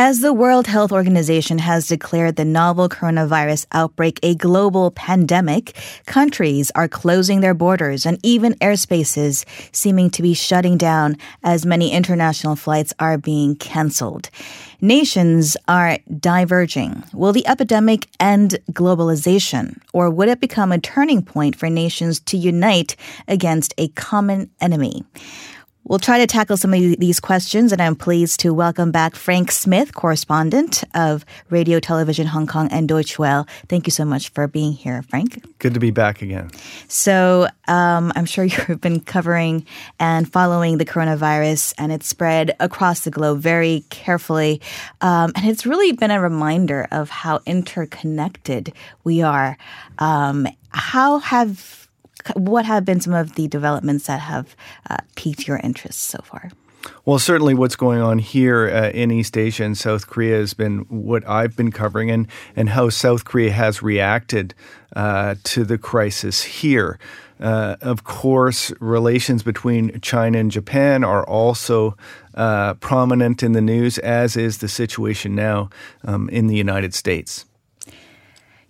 As the World Health Organization has declared the novel coronavirus outbreak a global pandemic, countries are closing their borders and even airspaces seeming to be shutting down as many international flights are being canceled. Nations are diverging. Will the epidemic end globalization, or would it become a turning point for nations to unite against a common enemy? We'll try to tackle some of these questions, and I'm pleased to welcome back Frank Smith, correspondent of Radio Television Hong Kong and Deutsche Welle. Thank you so much for being here, Frank. Good to be back again. So, um, I'm sure you've been covering and following the coronavirus and its spread across the globe very carefully. Um, and it's really been a reminder of how interconnected we are. Um, how have what have been some of the developments that have uh, piqued your interest so far? Well, certainly what's going on here uh, in East Asia and South Korea has been what I've been covering and, and how South Korea has reacted uh, to the crisis here. Uh, of course, relations between China and Japan are also uh, prominent in the news, as is the situation now um, in the United States.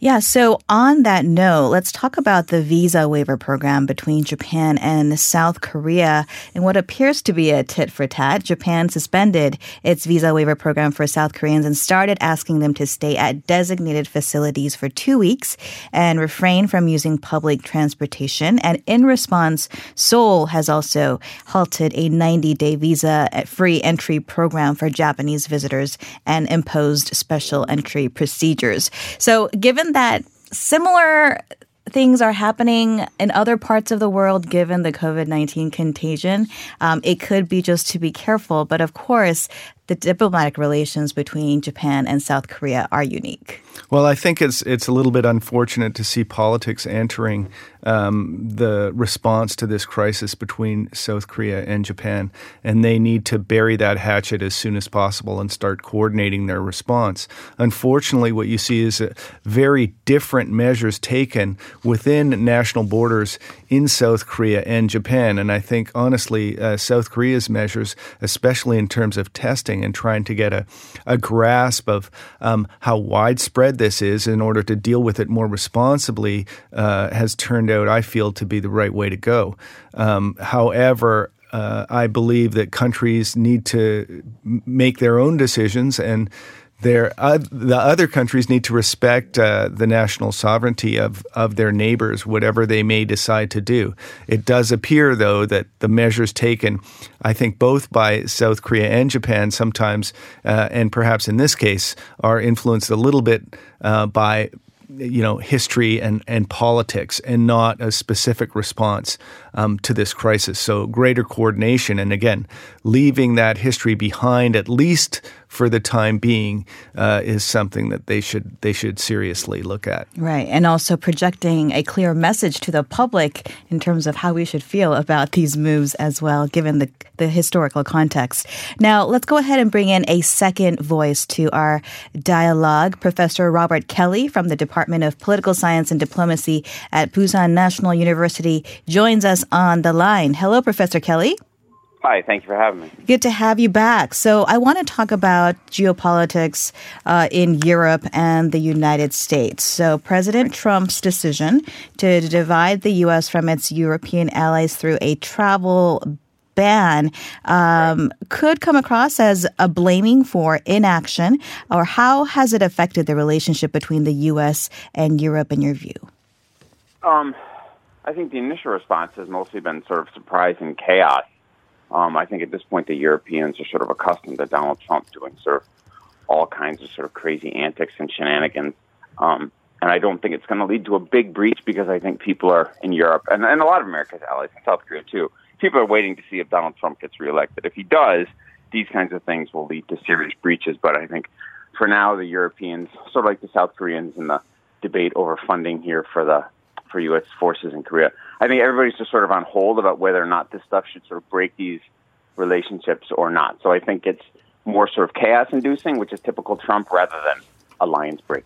Yeah, so on that note, let's talk about the visa waiver program between Japan and South Korea. In what appears to be a tit for tat, Japan suspended its visa waiver program for South Koreans and started asking them to stay at designated facilities for two weeks and refrain from using public transportation. And in response, Seoul has also halted a 90 day visa free entry program for Japanese visitors and imposed special entry procedures. So, given that similar things are happening in other parts of the world given the COVID 19 contagion. Um, it could be just to be careful, but of course, the diplomatic relations between Japan and South Korea are unique. Well, I think it's it's a little bit unfortunate to see politics entering um, the response to this crisis between South Korea and Japan, and they need to bury that hatchet as soon as possible and start coordinating their response. Unfortunately, what you see is very different measures taken within national borders in South Korea and Japan, and I think honestly, uh, South Korea's measures, especially in terms of testing and trying to get a, a grasp of um, how widespread this is in order to deal with it more responsibly, uh, has turned turned out, I feel, to be the right way to go. Um, however, uh, I believe that countries need to make their own decisions and their, uh, the other countries need to respect uh, the national sovereignty of, of their neighbors, whatever they may decide to do. It does appear, though, that the measures taken, I think, both by South Korea and Japan sometimes, uh, and perhaps in this case, are influenced a little bit uh, by you know history and and politics and not a specific response um, to this crisis. So greater coordination and again leaving that history behind at least for the time being uh, is something that they should they should seriously look at. Right, and also projecting a clear message to the public in terms of how we should feel about these moves as well, given the the historical context. Now, let's go ahead and bring in a second voice to our dialogue. Professor Robert Kelly from the Department of Political Science and Diplomacy at Pusan National University joins us on the line. Hello, Professor Kelly. Hi, thank you for having me. Good to have you back. So, I want to talk about geopolitics uh, in Europe and the United States. So, President Trump's decision to divide the U.S. from its European allies through a travel ban um, could come across as a blaming for inaction, or how has it affected the relationship between the U.S. and Europe, in your view? Um, I think the initial response has mostly been sort of surprise and chaos. Um, I think at this point the Europeans are sort of accustomed to Donald Trump doing sort of all kinds of sort of crazy antics and shenanigans. Um, and I don't think it's going to lead to a big breach because I think people are in Europe and, and a lot of America's allies in South Korea too people are waiting to see if Donald Trump gets reelected. If he does, these kinds of things will lead to serious breaches. But I think for now, the Europeans, sort of like the South Koreans in the debate over funding here for the for U.S. forces in Korea, I think everybody's just sort of on hold about whether or not this stuff should sort of break these relationships or not. So I think it's more sort of chaos inducing, which is typical Trump, rather than alliance break.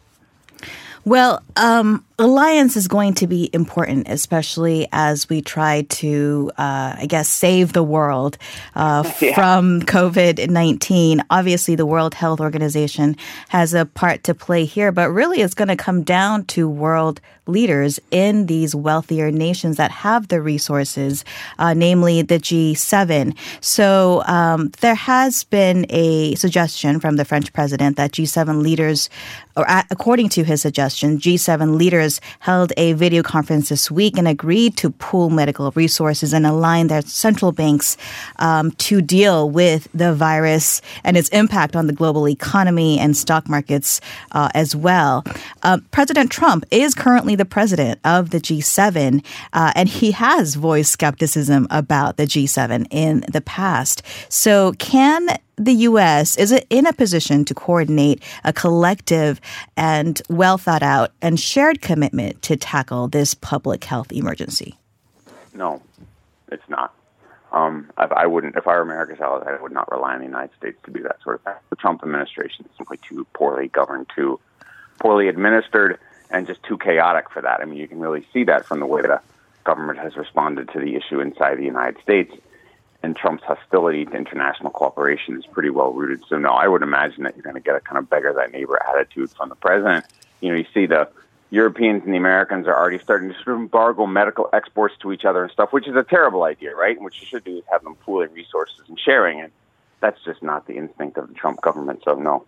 Well, um, alliance is going to be important, especially as we try to, uh, I guess, save the world uh, yeah. from COVID 19. Obviously, the World Health Organization has a part to play here, but really it's going to come down to world leaders in these wealthier nations that have the resources, uh, namely the G7. So um, there has been a suggestion from the French president that G7 leaders, or according to his suggestion, G7 leaders held a video conference this week and agreed to pool medical resources and align their central banks um, to deal with the virus and its impact on the global economy and stock markets uh, as well. Uh, President Trump is currently the president of the G7, uh, and he has voiced skepticism about the G7 in the past. So, can the U.S. is it in a position to coordinate a collective and well thought out and shared commitment to tackle this public health emergency? No, it's not. Um, I, wouldn't, if I were America's ally, I would not rely on the United States to do that sort of thing. The Trump administration is simply too poorly governed, too poorly administered, and just too chaotic for that. I mean, you can really see that from the way the government has responded to the issue inside the United States. And Trump's hostility to international cooperation is pretty well rooted. So, no, I would imagine that you're going to get a kind of beggar thy neighbor attitude from the president. You know, you see the Europeans and the Americans are already starting to sort of embargo medical exports to each other and stuff, which is a terrible idea, right? And what you should do is have them pooling resources and sharing. it. that's just not the instinct of the Trump government. So, no.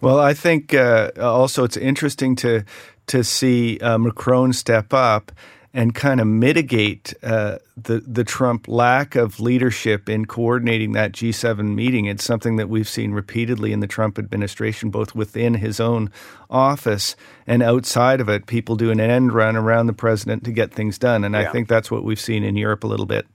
Well, I think uh, also it's interesting to to see uh, Macron step up and kind of mitigate uh, the the Trump lack of leadership in coordinating that G7 meeting. It's something that we've seen repeatedly in the Trump administration, both within his own office and outside of it. People do an end run around the president to get things done, and yeah. I think that's what we've seen in Europe a little bit.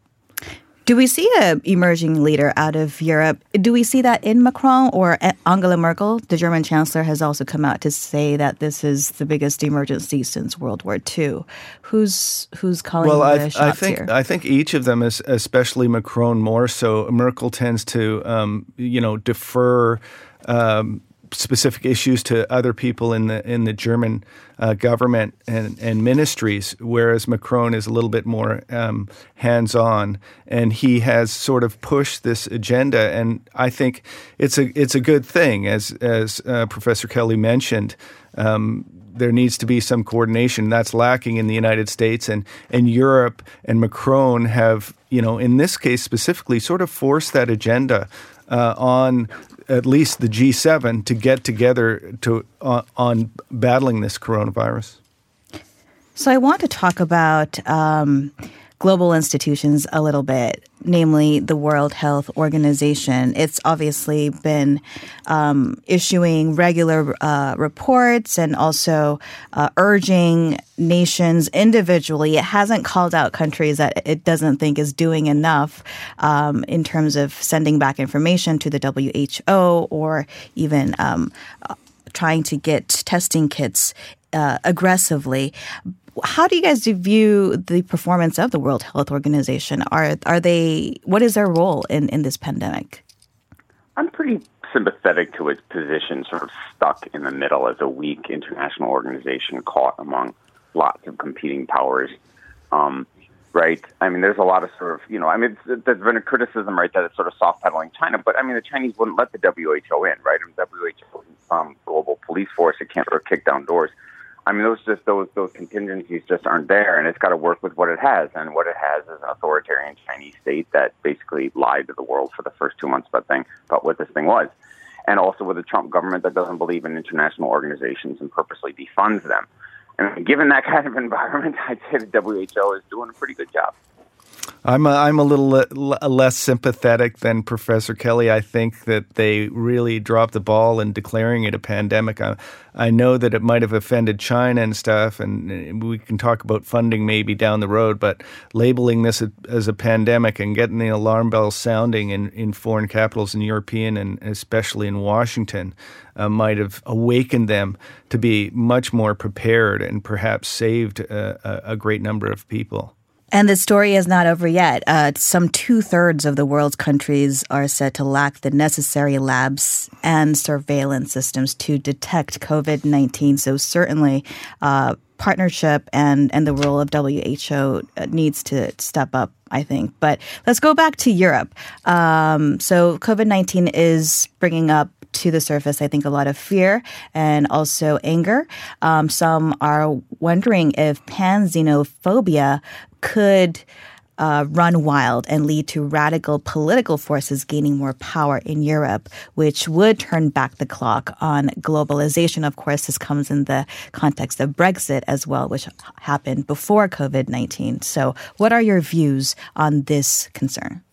Do we see an emerging leader out of Europe? Do we see that in Macron or Angela Merkel? The German chancellor has also come out to say that this is the biggest emergency since World War II. Who's who's calling well, the I, shots I think here? I think each of them is, especially Macron, more so. Merkel tends to, um, you know, defer. Um, specific issues to other people in the in the German uh, government and, and ministries, whereas Macron is a little bit more um, hands on, and he has sort of pushed this agenda, and I think it's a it's a good thing, as as uh, Professor Kelly mentioned. Um, there needs to be some coordination that's lacking in the United States and and Europe and Macron have you know in this case specifically sort of forced that agenda uh, on at least the G7 to get together to on, on battling this coronavirus? So I want to talk about um, global institutions a little bit, namely the World Health Organization. It's obviously been um, issuing regular uh, reports and also uh, urging nations individually. It hasn't called out countries that it doesn't think is doing enough um, in terms of sending back information to the WHO or even um, trying to get testing kits uh, aggressively how do you guys view the performance of the World Health Organization? Are are they what is their role in, in this pandemic? I'm pretty sympathetic to its position, sort of stuck in the middle as a weak international organization caught among lots of competing powers. Um, right? I mean, there's a lot of sort of, you know, I mean, there's been a criticism, right, that it's sort of soft pedaling China, but I mean, the Chinese wouldn't let the WHO in, right? I WHO is um, global police force, it can't sort of kick down doors. I mean, those just those those contingencies just aren't there, and it's got to work with what it has. And what it has is an authoritarian Chinese state that basically lied to the world for the first two months about thing about what this thing was, and also with a Trump government that doesn't believe in international organizations and purposely defunds them. And given that kind of environment, I'd say the WHO is doing a pretty good job. I'm a, I'm a little less sympathetic than Professor Kelly. I think that they really dropped the ball in declaring it a pandemic. I, I know that it might have offended China and stuff, and we can talk about funding maybe down the road, but labeling this as a pandemic and getting the alarm bells sounding in, in foreign capitals in European and especially in Washington uh, might have awakened them to be much more prepared and perhaps saved a, a great number of people. And the story is not over yet. Uh, some two thirds of the world's countries are said to lack the necessary labs and surveillance systems to detect COVID 19. So, certainly, uh, partnership and, and the role of WHO uh, needs to step up, I think. But let's go back to Europe. Um, so COVID 19 is bringing up to the surface, I think, a lot of fear and also anger. Um, some are wondering if pan xenophobia could uh, run wild and lead to radical political forces gaining more power in Europe, which would turn back the clock on globalization. Of course, this comes in the context of Brexit as well, which happened before COVID 19. So, what are your views on this concern?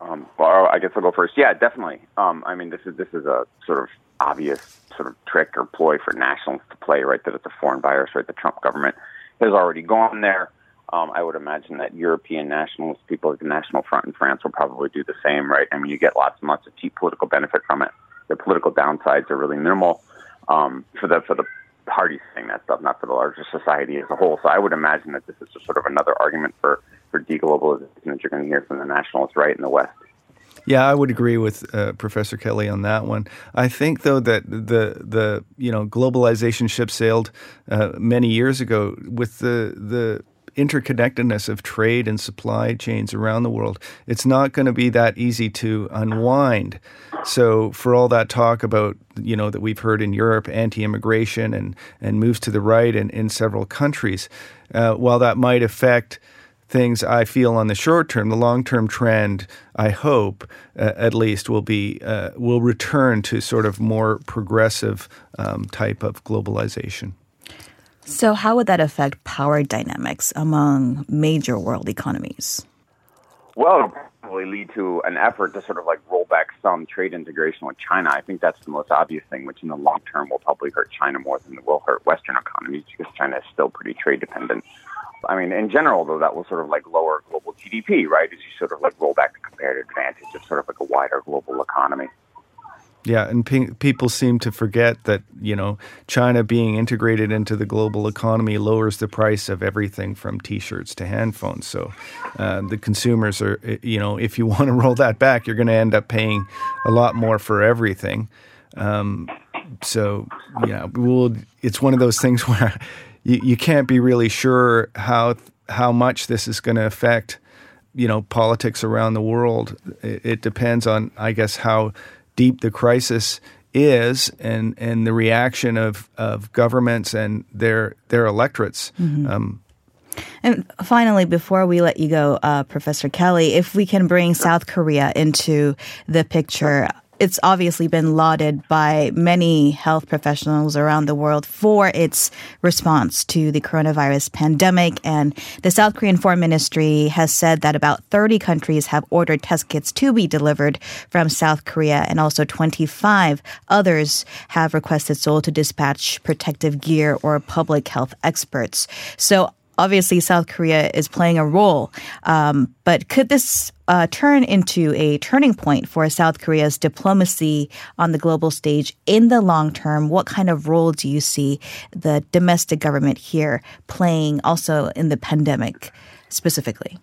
Um, well, I guess I'll go first. Yeah, definitely. Um, I mean, this is this is a sort of obvious sort of trick or ploy for nationalists to play, right? That it's a foreign virus, right? The Trump government has already gone there. Um, I would imagine that European nationalist people like the National Front in France will probably do the same, right? I mean, you get lots and lots of cheap political benefit from it. The political downsides are really minimal um, for the for the parties saying that stuff, not for the larger society as a whole. So I would imagine that this is just sort of another argument for for deglobalization that you're going to hear from the nationalist right in the West. Yeah, I would agree with uh, Professor Kelly on that one. I think, though, that the the you know globalization ship sailed uh, many years ago with the the interconnectedness of trade and supply chains around the world, it's not going to be that easy to unwind. So, for all that talk about, you know, that we've heard in Europe, anti-immigration and and moves to the right in, in several countries, uh, while that might affect things I feel on the short term, the long term trend, I hope uh, at least, will be uh, will return to sort of more progressive um, type of globalization. So, how would that affect power dynamics among major world economies? Well, it'll probably lead to an effort to sort of like roll back some trade integration with China. I think that's the most obvious thing, which in the long term will probably hurt China more than it will hurt Western economies because China is still pretty trade dependent. I mean, in general, though, that will sort of like lower global GDP, right? As you sort of like roll back the comparative advantage of sort of like a wider global economy. Yeah, and pe- people seem to forget that you know China being integrated into the global economy lowers the price of everything from T-shirts to handphones. So uh, the consumers are, you know, if you want to roll that back, you're going to end up paying a lot more for everything. Um, so yeah, we'll, it's one of those things where you, you can't be really sure how how much this is going to affect you know politics around the world. It depends on, I guess, how deep the crisis is and and the reaction of of governments and their their electorates. Mm-hmm. Um, and finally, before we let you go, uh, Professor Kelly, if we can bring South Korea into the picture, it's obviously been lauded by many health professionals around the world for its response to the coronavirus pandemic. And the South Korean Foreign Ministry has said that about 30 countries have ordered test kits to be delivered from South Korea, and also 25 others have requested Seoul to dispatch protective gear or public health experts. So obviously South Korea is playing a role, um, but could this uh, turn into a turning point for South Korea's diplomacy on the global stage in the long term? What kind of role do you see the domestic government here playing also in the pandemic specifically?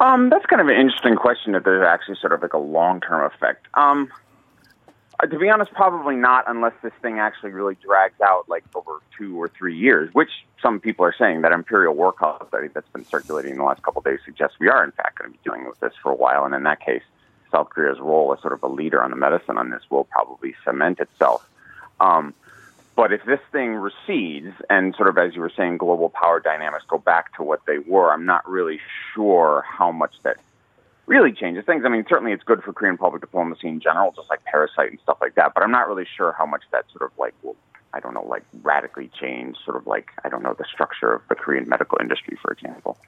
Um, that's kind of an interesting question that there's actually sort of like a long term effect. Um, uh, to be honest, probably not unless this thing actually really drags out like over two or three years, which some people are saying that Imperial War College study that's been circulating in the last couple of days suggests we are in fact going to be dealing with this for a while. And in that case, South Korea's role as sort of a leader on the medicine on this will probably cement itself. Um, but if this thing recedes and sort of, as you were saying, global power dynamics go back to what they were, I'm not really sure how much that really changes things. I mean, certainly it's good for Korean public diplomacy in general, just like Parasite and stuff like that. But I'm not really sure how much that sort of like will, I don't know, like radically change sort of like, I don't know, the structure of the Korean medical industry, for example.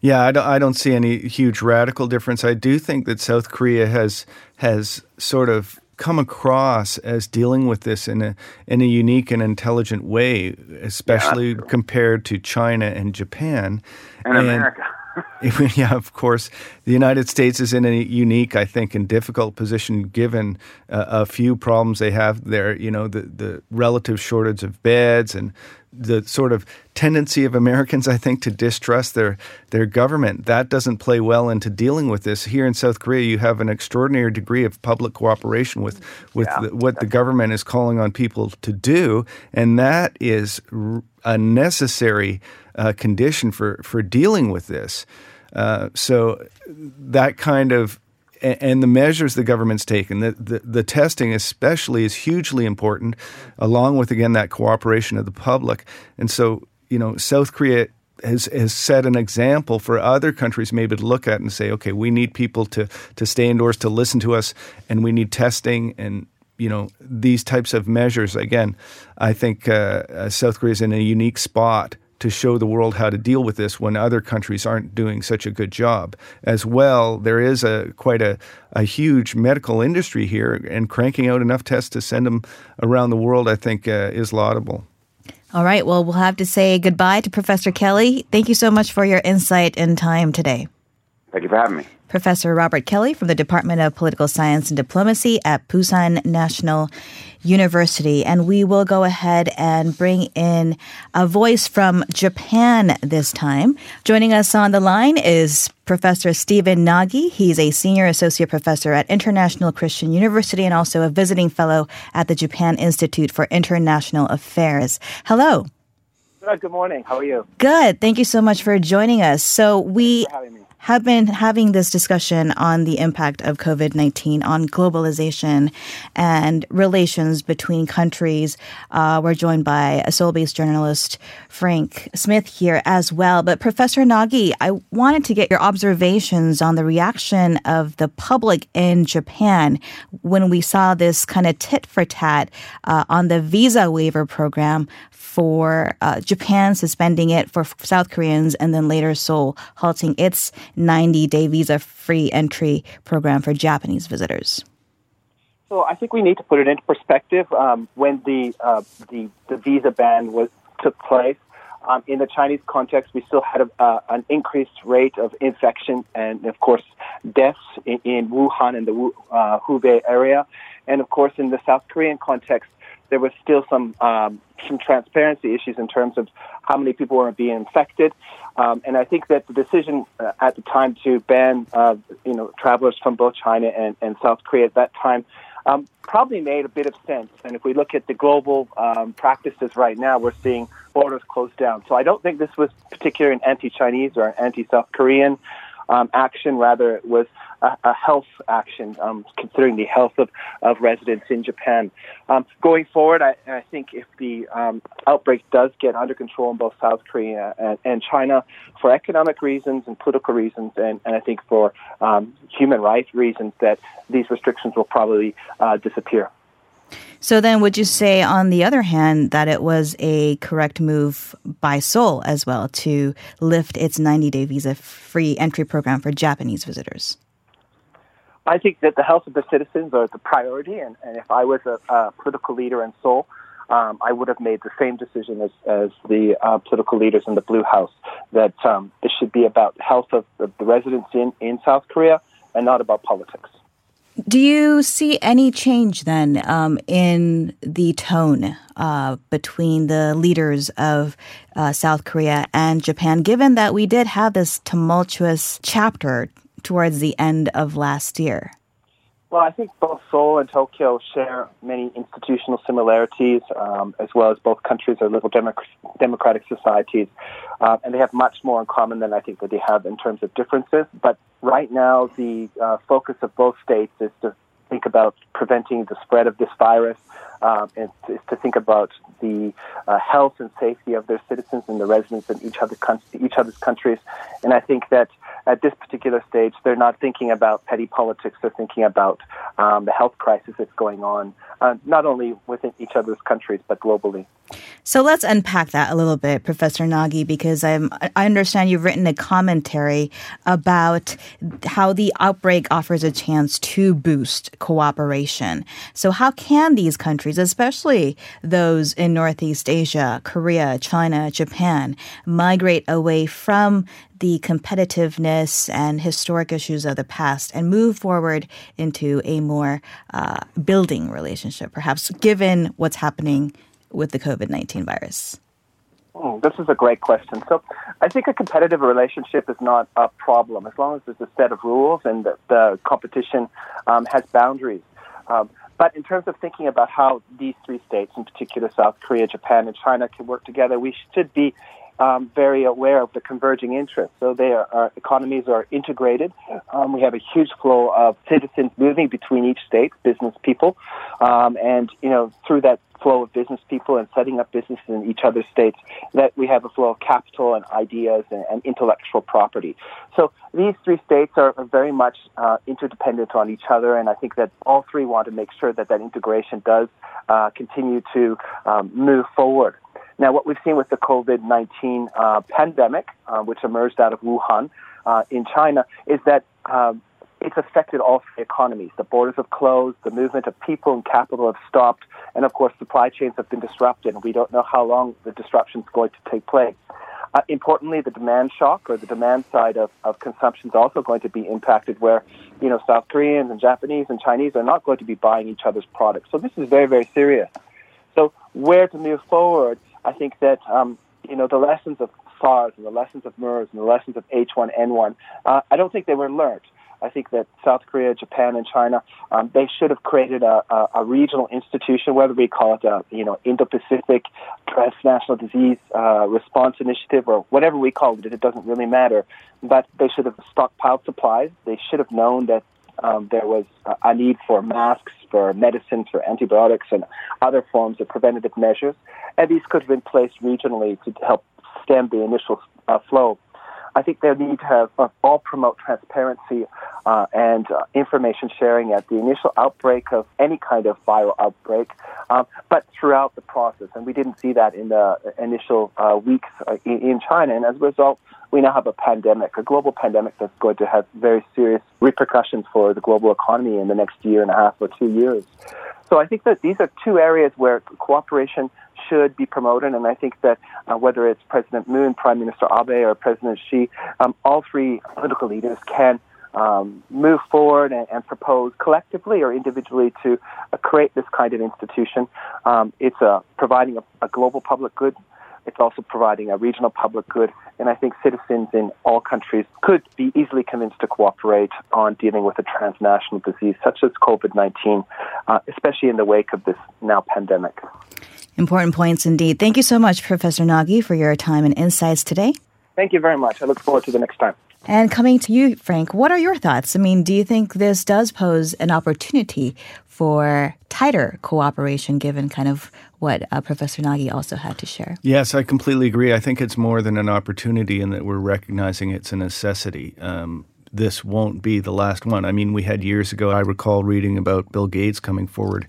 Yeah, I don't, I don't see any huge radical difference. I do think that South Korea has has sort of come across as dealing with this in a in a unique and intelligent way, especially yeah, compared to China and Japan and, and America. yeah, of course. The United States is in a unique, I think, and difficult position given uh, a few problems they have there. You know, the, the relative shortage of beds and the sort of tendency of Americans, I think, to distrust their their government. That doesn't play well into dealing with this. Here in South Korea, you have an extraordinary degree of public cooperation with with yeah, the, what the government is calling on people to do, and that is a necessary uh, condition for for dealing with this. Uh, so that kind of and the measures the government's taken, the, the, the, testing especially is hugely important, along with again that cooperation of the public. And so, you know, South Korea has has set an example for other countries maybe to look at and say, okay, we need people to to stay indoors to listen to us, and we need testing and you know these types of measures. Again, I think uh, uh South Korea is in a unique spot to show the world how to deal with this when other countries aren't doing such a good job. As well, there is a quite a, a huge medical industry here, and cranking out enough tests to send them around the world, I think, uh, is laudable. All right. Well, we'll have to say goodbye to Professor Kelly. Thank you so much for your insight and time today. Thank you for having me. Professor Robert Kelly from the Department of Political Science and Diplomacy at Pusan National University. And we will go ahead and bring in a voice from Japan this time. Joining us on the line is Professor Stephen Nagy. He's a senior associate professor at International Christian University and also a visiting fellow at the Japan Institute for International Affairs. Hello. Good morning. How are you? Good. Thank you so much for joining us. So we have been having this discussion on the impact of COVID 19 on globalization and relations between countries. Uh, we're joined by a Seoul based journalist, Frank Smith, here as well. But Professor Nagy, I wanted to get your observations on the reaction of the public in Japan when we saw this kind of tit for tat uh, on the visa waiver program for uh, Japan suspending it for South Koreans and then later Seoul halting its 90 day visa free entry program for Japanese visitors? So I think we need to put it into perspective. Um, when the, uh, the, the visa ban was took place, um, in the Chinese context, we still had a, uh, an increased rate of infection and, of course, deaths in, in Wuhan and the uh, Hubei area. And, of course, in the South Korean context, there was still some um, some transparency issues in terms of how many people were being infected. Um, and I think that the decision uh, at the time to ban, uh, you know, travelers from both China and, and South Korea at that time um, probably made a bit of sense. And if we look at the global um, practices right now, we're seeing borders closed down. So I don't think this was particularly an anti-Chinese or an anti-South Korean um, action. Rather, it was a, a health action, um, considering the health of, of residents in Japan. Um, going forward, I, I, think if the um, outbreak does get under control in both South Korea and, and China, for economic reasons and political reasons, and, and I think for um, human rights reasons, that these restrictions will probably uh, disappear. So then, would you say, on the other hand, that it was a correct move by Seoul as well to lift its 90 day visa free entry program for Japanese visitors? I think that the health of the citizens are the priority, and, and if I was a, a political leader in Seoul, um, I would have made the same decision as, as the uh, political leaders in the Blue House that um, this should be about health of, of the residents in, in South Korea and not about politics. Do you see any change then um, in the tone uh, between the leaders of uh, South Korea and Japan, given that we did have this tumultuous chapter towards the end of last year? Well, I think both Seoul and Tokyo share many institutional similarities, um, as well as both countries are liberal democ- democratic societies, uh, and they have much more in common than I think that they have in terms of differences. But right now, the uh, focus of both states is to think about preventing the spread of this virus, um, and is to think about the uh, health and safety of their citizens and the residents in each other each other's countries. And I think that at this particular stage, they're not thinking about petty politics. They're thinking about um, the health crisis that's going on, uh, not only within each other's countries, but globally. So let's unpack that a little bit, Professor Nagy, because I'm, I understand you've written a commentary about how the outbreak offers a chance to boost cooperation. So, how can these countries, especially those in Northeast Asia, Korea, China, Japan, migrate away from the competitiveness and historic issues of the past and move forward into a more uh, building relationship, perhaps given what's happening with the COVID 19 virus? Oh, this is a great question. So, I think a competitive relationship is not a problem as long as there's a set of rules and the, the competition um, has boundaries. Um, but in terms of thinking about how these three states, in particular South Korea, Japan, and China, can work together, we should be um, very aware of the converging interests. So their our economies are integrated. Um, we have a huge flow of citizens moving between each state, business people, um, and you know through that flow of business people and setting up businesses in each other's states, that we have a flow of capital and ideas and, and intellectual property. So these three states are, are very much uh, interdependent on each other, and I think that all three want to make sure that that integration does uh, continue to um, move forward. Now, what we've seen with the COVID 19 uh, pandemic, uh, which emerged out of Wuhan uh, in China, is that um, it's affected all three economies. The borders have closed, the movement of people and capital have stopped, and of course, supply chains have been disrupted, and we don't know how long the disruption is going to take place. Uh, importantly, the demand shock or the demand side of, of consumption is also going to be impacted where, you know, South Koreans and Japanese and Chinese are not going to be buying each other's products. So this is very, very serious. So where to move forward I think that um, you know the lessons of SARS and the lessons of MERS and the lessons of H1N1, uh, I don't think they were learned. I think that South Korea, Japan, and China, um, they should have created a, a, a, regional institution, whether we call it a you know Indo-Pacific transnational disease uh, response initiative or whatever we call it. It doesn't really matter. But they should have stockpiled supplies. They should have known that um, there was a need for masks, for medicines, for antibiotics, and other forms of preventative measures. And these could have been placed regionally to help stem the initial uh, flow. I think they need to have uh, all promote transparency uh, and uh, information sharing at the initial outbreak of any kind of viral outbreak, um, but throughout the process. And we didn't see that in the initial uh, weeks uh, in, in China. And as a result, we now have a pandemic, a global pandemic that's going to have very serious repercussions for the global economy in the next year and a half or two years. So I think that these are two areas where cooperation should be promoted, and I think that uh, whether it's President Moon, Prime Minister Abe, or President Xi, um, all three political leaders can um, move forward and, and, propose collectively or individually to uh, create this kind of institution. Um, it's uh, providing a, a global public good. It's also providing a regional public good, and I think citizens in all countries could be easily convinced to cooperate on dealing with a transnational disease such as COVID 19, uh, especially in the wake of this now pandemic. Important points indeed. Thank you so much, Professor Nagy, for your time and insights today. Thank you very much. I look forward to the next time. And coming to you, Frank, what are your thoughts? I mean, do you think this does pose an opportunity for tighter cooperation given kind of what uh, Professor Nagy also had to share? Yes, I completely agree. I think it's more than an opportunity in that we're recognizing it's a necessity. Um, this won't be the last one. I mean, we had years ago, I recall reading about Bill Gates coming forward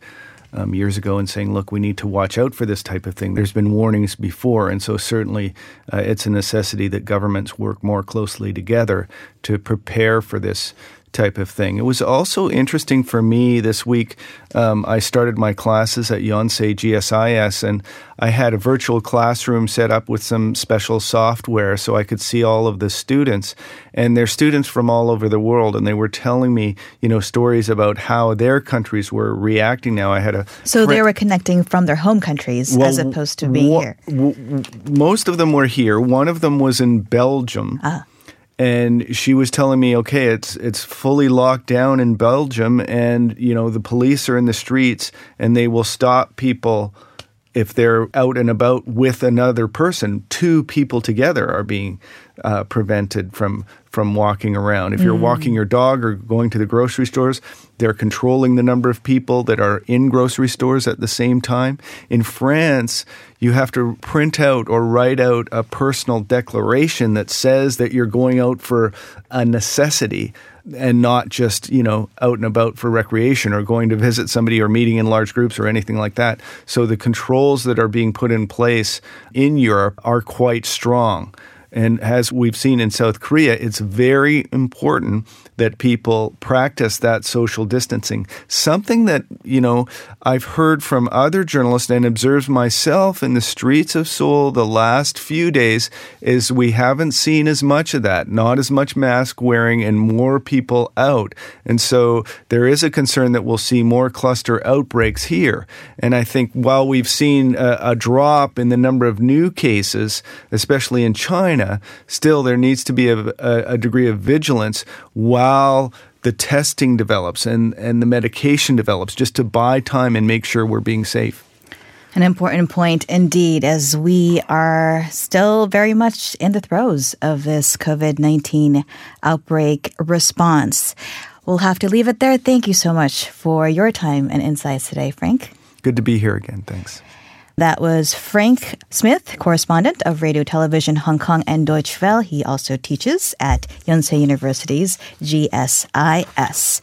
um, years ago and saying, look, we need to watch out for this type of thing. There's been warnings before. And so, certainly, uh, it's a necessity that governments work more closely together to prepare for this type of thing. It was also interesting for me this week. Um, I started my classes at Yonsei GSIS, and I had a virtual classroom set up with some special software so I could see all of the students. And they're students from all over the world, and they were telling me, you know, stories about how their countries were reacting now. I had a so they were connecting from their home countries well, as opposed to being here. W- most of them were here. One of them was in Belgium. Ah and she was telling me, okay, it's it's fully locked down in Belgium, and you know the police are in the streets, and they will stop people if they're out and about with another person. Two people together are being uh, prevented from from walking around. If you're mm. walking your dog or going to the grocery stores, they're controlling the number of people that are in grocery stores at the same time. In France, you have to print out or write out a personal declaration that says that you're going out for a necessity and not just, you know, out and about for recreation or going to visit somebody or meeting in large groups or anything like that. So the controls that are being put in place in Europe are quite strong. And as we've seen in South Korea, it's very important that people practice that social distancing. Something that, you know, I've heard from other journalists and observed myself in the streets of Seoul the last few days is we haven't seen as much of that, not as much mask wearing and more people out. And so there is a concern that we'll see more cluster outbreaks here. And I think while we've seen a, a drop in the number of new cases, especially in China, still there needs to be a, a, a degree of vigilance while the testing develops and, and the medication develops just to buy time and make sure we're being safe. An important point indeed, as we are still very much in the throes of this COVID 19 outbreak response. We'll have to leave it there. Thank you so much for your time and insights today, Frank. Good to be here again. Thanks. That was Frank Smith, correspondent of Radio Television Hong Kong and Deutsche Welle. He also teaches at Yonsei University's GSIS.